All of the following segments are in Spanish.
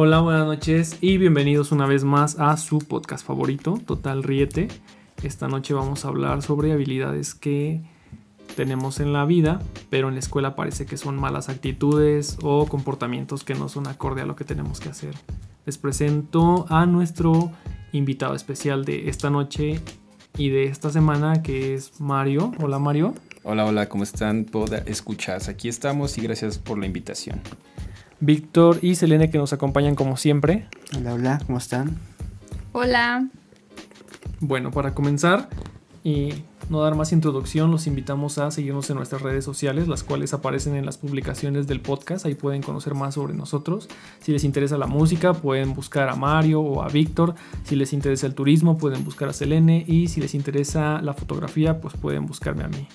Hola, buenas noches y bienvenidos una vez más a su podcast favorito, Total Riete. Esta noche vamos a hablar sobre habilidades que tenemos en la vida, pero en la escuela parece que son malas actitudes o comportamientos que no son acorde a lo que tenemos que hacer. Les presento a nuestro invitado especial de esta noche y de esta semana, que es Mario. Hola Mario. Hola, hola, ¿cómo están? Poda escuchas. Aquí estamos y gracias por la invitación. Víctor y Selene que nos acompañan como siempre. Hola, hola, ¿cómo están? Hola. Bueno, para comenzar y no dar más introducción, los invitamos a seguirnos en nuestras redes sociales, las cuales aparecen en las publicaciones del podcast. Ahí pueden conocer más sobre nosotros. Si les interesa la música, pueden buscar a Mario o a Víctor. Si les interesa el turismo, pueden buscar a Selene. Y si les interesa la fotografía, pues pueden buscarme a mí.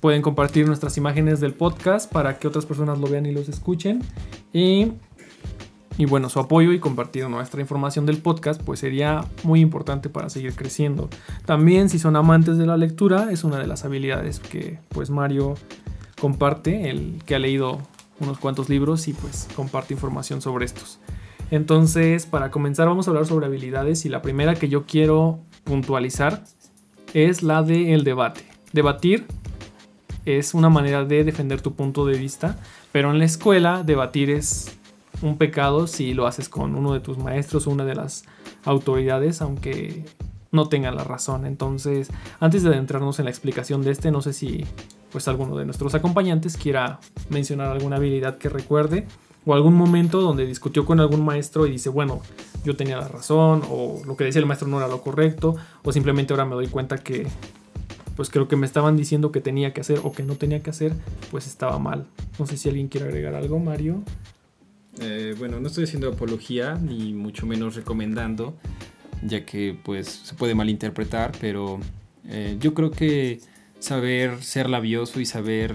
Pueden compartir nuestras imágenes del podcast para que otras personas lo vean y los escuchen. Y, y bueno, su apoyo y compartir nuestra información del podcast pues sería muy importante para seguir creciendo. También si son amantes de la lectura es una de las habilidades que pues Mario comparte, el que ha leído unos cuantos libros y pues comparte información sobre estos. Entonces, para comenzar vamos a hablar sobre habilidades y la primera que yo quiero puntualizar es la del el debate. Debatir es una manera de defender tu punto de vista, pero en la escuela debatir es un pecado si lo haces con uno de tus maestros o una de las autoridades, aunque no tengan la razón. Entonces, antes de adentrarnos en la explicación de este, no sé si pues alguno de nuestros acompañantes quiera mencionar alguna habilidad que recuerde o algún momento donde discutió con algún maestro y dice, bueno, yo tenía la razón o lo que decía el maestro no era lo correcto o simplemente ahora me doy cuenta que pues creo que me estaban diciendo que tenía que hacer o que no tenía que hacer, pues estaba mal. No sé si alguien quiere agregar algo, Mario. Eh, bueno, no estoy haciendo apología ni mucho menos recomendando, ya que pues se puede malinterpretar, pero eh, yo creo que saber ser labioso y saber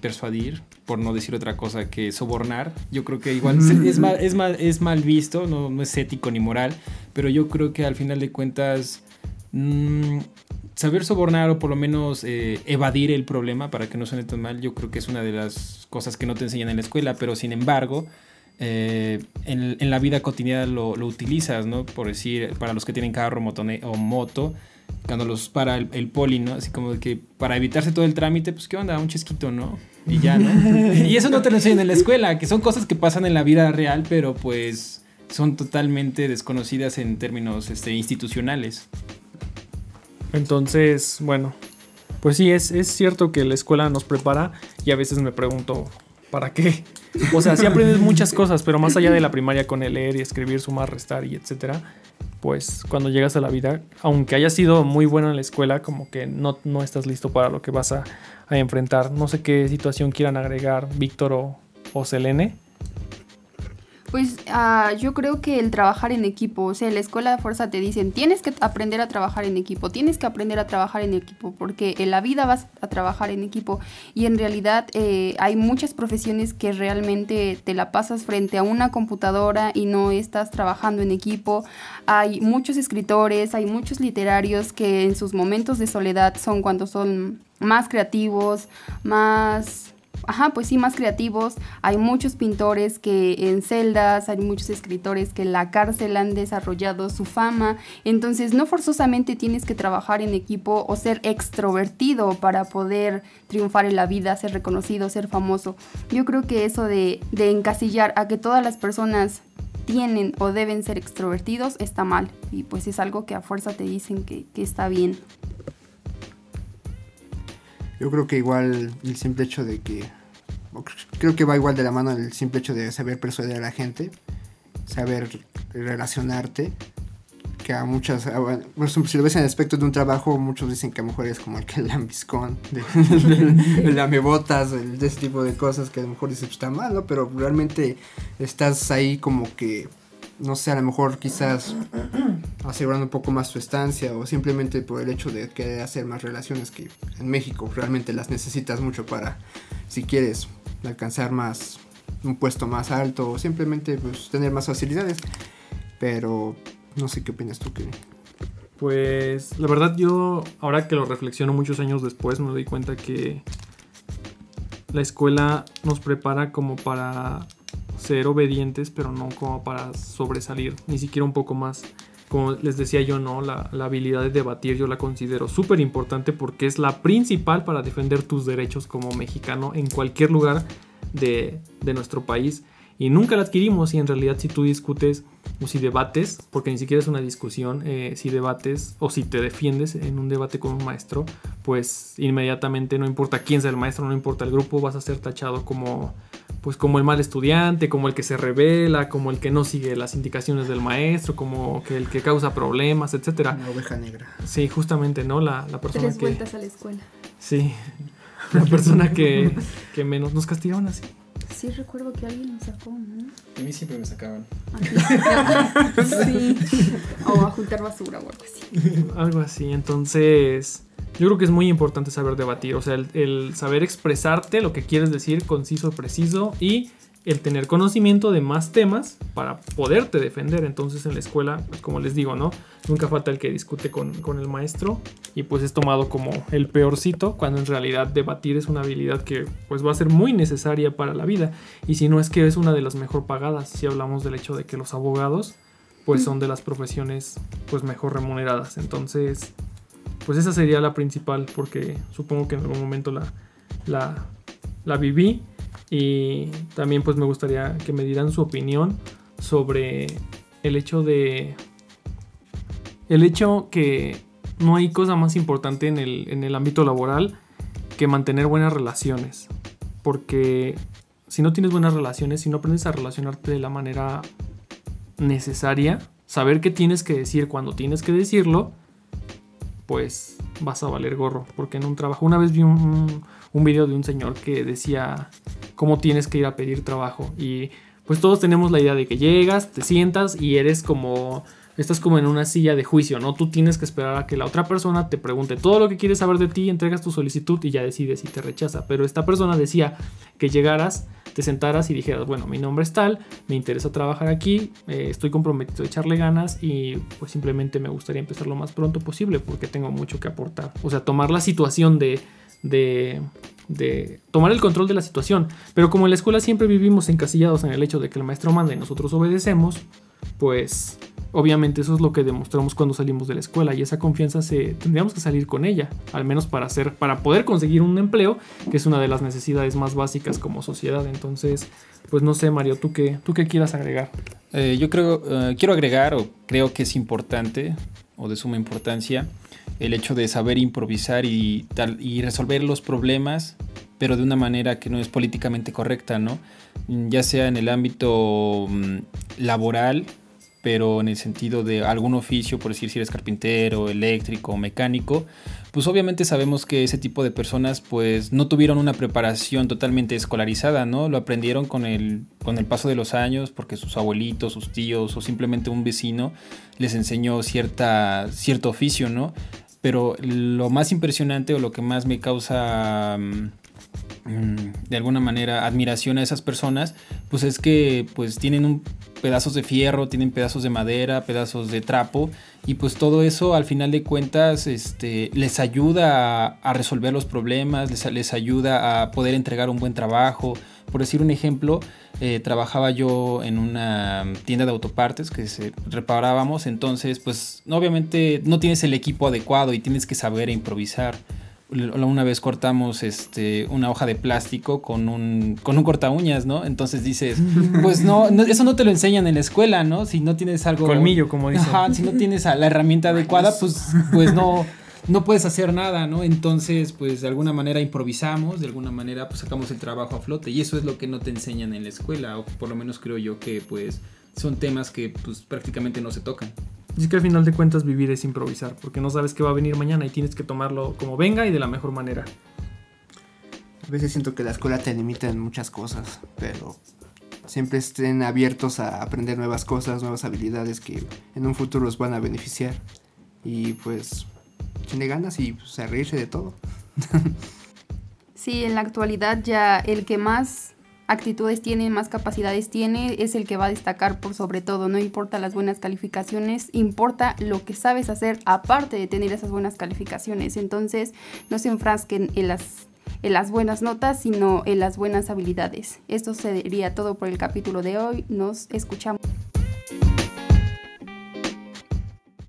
persuadir, por no decir otra cosa que sobornar, yo creo que igual es, mal, es, mal, es mal visto, no, no es ético ni moral, pero yo creo que al final de cuentas... Mmm, saber sobornar o por lo menos eh, evadir el problema para que no suene tan mal, yo creo que es una de las cosas que no te enseñan en la escuela, pero sin embargo, eh, en, la vida cotidiana lo, utilizas, ¿no? Por decir, para los que tienen carro o moto, cuando los para el, poli, ¿no? Así como que para evitarse todo el trámite, pues qué onda, un chesquito, ¿no? Y ya, ¿no? y eso no te lo enseñan en la escuela, que son cosas que pasan en la vida real, pero pues son totalmente desconocidas en términos este, institucionales. Entonces, bueno, pues sí, es, es cierto que la escuela nos prepara y a veces me pregunto, ¿para qué? O sea, sí aprendes muchas cosas, pero más allá de la primaria con el leer y escribir, sumar, restar y etcétera, pues cuando llegas a la vida, aunque hayas sido muy bueno en la escuela, como que no, no estás listo para lo que vas a, enfrentar. No sé qué situación quieran agregar Víctor o, o Selene. Pues uh, yo creo que el trabajar en equipo, o sea, la escuela de fuerza te dicen, tienes que aprender a trabajar en equipo, tienes que aprender a trabajar en equipo, porque en la vida vas a trabajar en equipo y en realidad eh, hay muchas profesiones que realmente te la pasas frente a una computadora y no estás trabajando en equipo. Hay muchos escritores, hay muchos literarios que en sus momentos de soledad son cuando son más creativos, más ajá, pues sí, más creativos. Hay muchos pintores que en celdas, hay muchos escritores que en la cárcel han desarrollado su fama. Entonces, no forzosamente tienes que trabajar en equipo o ser extrovertido para poder triunfar en la vida, ser reconocido, ser famoso. Yo creo que eso de, encasillar a que todas las personas tienen o deben ser extrovertidos está mal. Y pues es algo que a fuerza te dicen que, que está bien. Yo creo que igual el simple hecho de que. Creo que va igual de la mano el simple hecho de saber persuadir a la gente, saber relacionarte. Que a muchas. por ejemplo, si lo ves en el aspecto de un trabajo, muchos dicen que a lo mejor es como el que el lambiscón, el lamebotas, de ese tipo de cosas que a lo mejor dices, pues, está mal, ¿no? Pero realmente estás ahí como que no sé, a lo mejor quizás asegurando un poco más su estancia o simplemente por el hecho de querer hacer más relaciones que en México realmente las necesitas mucho para si quieres alcanzar más un puesto más alto o simplemente pues, tener más facilidades. Pero no sé qué opinas tú, Kevin. Pues la verdad yo ahora que lo reflexiono muchos años después me doy cuenta que la escuela nos prepara como para ser obedientes, pero no como para sobresalir, ni siquiera un poco más. Como les decía yo, no, la, la habilidad de debatir yo la considero súper importante porque es la principal para defender tus derechos como mexicano en cualquier lugar de, de nuestro país. Y nunca la adquirimos y en realidad si tú discutes o si debates, porque ni siquiera es una discusión, eh, si debates o si te defiendes en un debate con un maestro, pues inmediatamente no importa quién sea el maestro, no importa el grupo, vas a ser tachado como pues como el mal estudiante, como el que se revela, como el que no sigue las indicaciones del maestro, como que el que causa problemas, etcétera. Una oveja negra. Sí, justamente, ¿no? La, la persona Tres que... vueltas a la escuela. Sí, la persona que, que menos nos castigaban así. Sí, recuerdo que alguien nos sacó, ¿no? A mí siempre me sacaban. Aquí. Sí. O a juntar basura o algo así. Algo así, entonces yo creo que es muy importante saber debatir, o sea, el, el saber expresarte lo que quieres decir conciso, preciso y el tener conocimiento de más temas para poderte defender. Entonces en la escuela, pues como les digo, ¿no? Nunca falta el que discute con, con, el maestro y pues es tomado como el peorcito, cuando en realidad debatir es una habilidad que pues va a ser muy necesaria para la vida. Y si no es que es una de las mejor pagadas, si hablamos del hecho de que los abogados pues son de las profesiones pues mejor remuneradas. Entonces, pues esa sería la principal porque supongo que en algún momento la, la, viví. Y también pues me gustaría que me dieran su opinión sobre el hecho de el hecho que no hay cosa más importante en el, en el ámbito laboral que mantener buenas relaciones. Porque si no tienes buenas relaciones si no aprendes a relacionarte de la manera necesaria saber qué tienes que decir cuando tienes que decirlo pues vas a valer gorro. Porque en un trabajo, una vez vi un, un video de un señor que decía cómo tienes que ir a pedir trabajo. Y pues todos tenemos la idea de que llegas, te sientas y eres como estás como en una silla de juicio, ¿no? Tú tienes que esperar a que la otra persona te pregunte todo lo que quieres saber de ti, entregas tu solicitud y ya decides si te rechaza. Pero esta persona decía que llegaras, te sentaras y dijeras, bueno, mi nombre es tal, me interesa trabajar aquí, eh, estoy comprometido a echarle ganas y pues simplemente me gustaría empezar lo más pronto posible porque tengo mucho que aportar. O sea, tomar la situación de... de de tomar el control de la situación. Pero como en la escuela siempre vivimos encasillados en el hecho de que el maestro manda y nosotros obedecemos, pues obviamente eso es lo que demostramos cuando salimos de la escuela y esa confianza se tendríamos que salir con ella, al menos para hacer para poder conseguir un empleo, que es una de las necesidades más básicas como sociedad. Entonces, pues no sé, Mario, tú qué tú qué quieras agregar? Eh, yo creo uh, quiero agregar o creo que es importante o de suma importancia el hecho de saber improvisar y, tal, y resolver los problemas, pero de una manera que no es políticamente correcta, ¿no? Ya sea en el ámbito um, laboral, pero en el sentido de algún oficio, por decir si eres carpintero, eléctrico, mecánico, pues obviamente sabemos que ese tipo de personas pues no tuvieron una preparación totalmente escolarizada, ¿no? Lo aprendieron con el, con el paso de los años porque sus abuelitos, sus tíos o simplemente un vecino les enseñó cierta, cierto oficio, ¿no? Pero lo más impresionante o lo que más me causa um, de alguna manera admiración a esas personas, pues es que pues tienen un pedazos de fierro, tienen pedazos de madera, pedazos de trapo y pues todo eso al final de cuentas este, les ayuda a, resolver los problemas, les, les, ayuda a poder entregar un buen trabajo. Por decir un ejemplo, eh, trabajaba yo en una tienda de autopartes que se reparábamos, entonces pues obviamente no tienes el equipo adecuado y tienes que saber improvisar una vez cortamos este, una hoja de plástico con un, con un corta uñas, ¿no? Entonces dices, pues no, no, eso no te lo enseñan en la escuela, ¿no? Si no tienes algo... Colmillo, como dicen. Ajá, si no tienes la herramienta adecuada, pues, pues no, no puedes hacer nada, ¿no? Entonces, pues de alguna manera improvisamos, de alguna manera pues sacamos el trabajo a flote y eso es lo que no te enseñan en la escuela, o por lo menos creo yo que pues son temas que pues prácticamente no se tocan. Y es que al final de cuentas vivir es improvisar, porque no sabes qué va a venir mañana y tienes que tomarlo como venga y de la mejor manera. A veces siento que la escuela te limita en muchas cosas, pero siempre estén abiertos a aprender nuevas cosas, nuevas habilidades que en un futuro los van a beneficiar. Y pues, tiene ganas y pues, a reírse de todo. sí, en la actualidad ya el que más actitudes tiene, más capacidades tiene, es el que va a destacar por sobre todo. No importa las buenas calificaciones, importa lo que sabes hacer aparte de tener esas buenas calificaciones. Entonces, no se enfrasquen en las en las buenas notas, sino en las buenas habilidades. Esto sería todo por el capítulo de hoy. Nos escuchamos.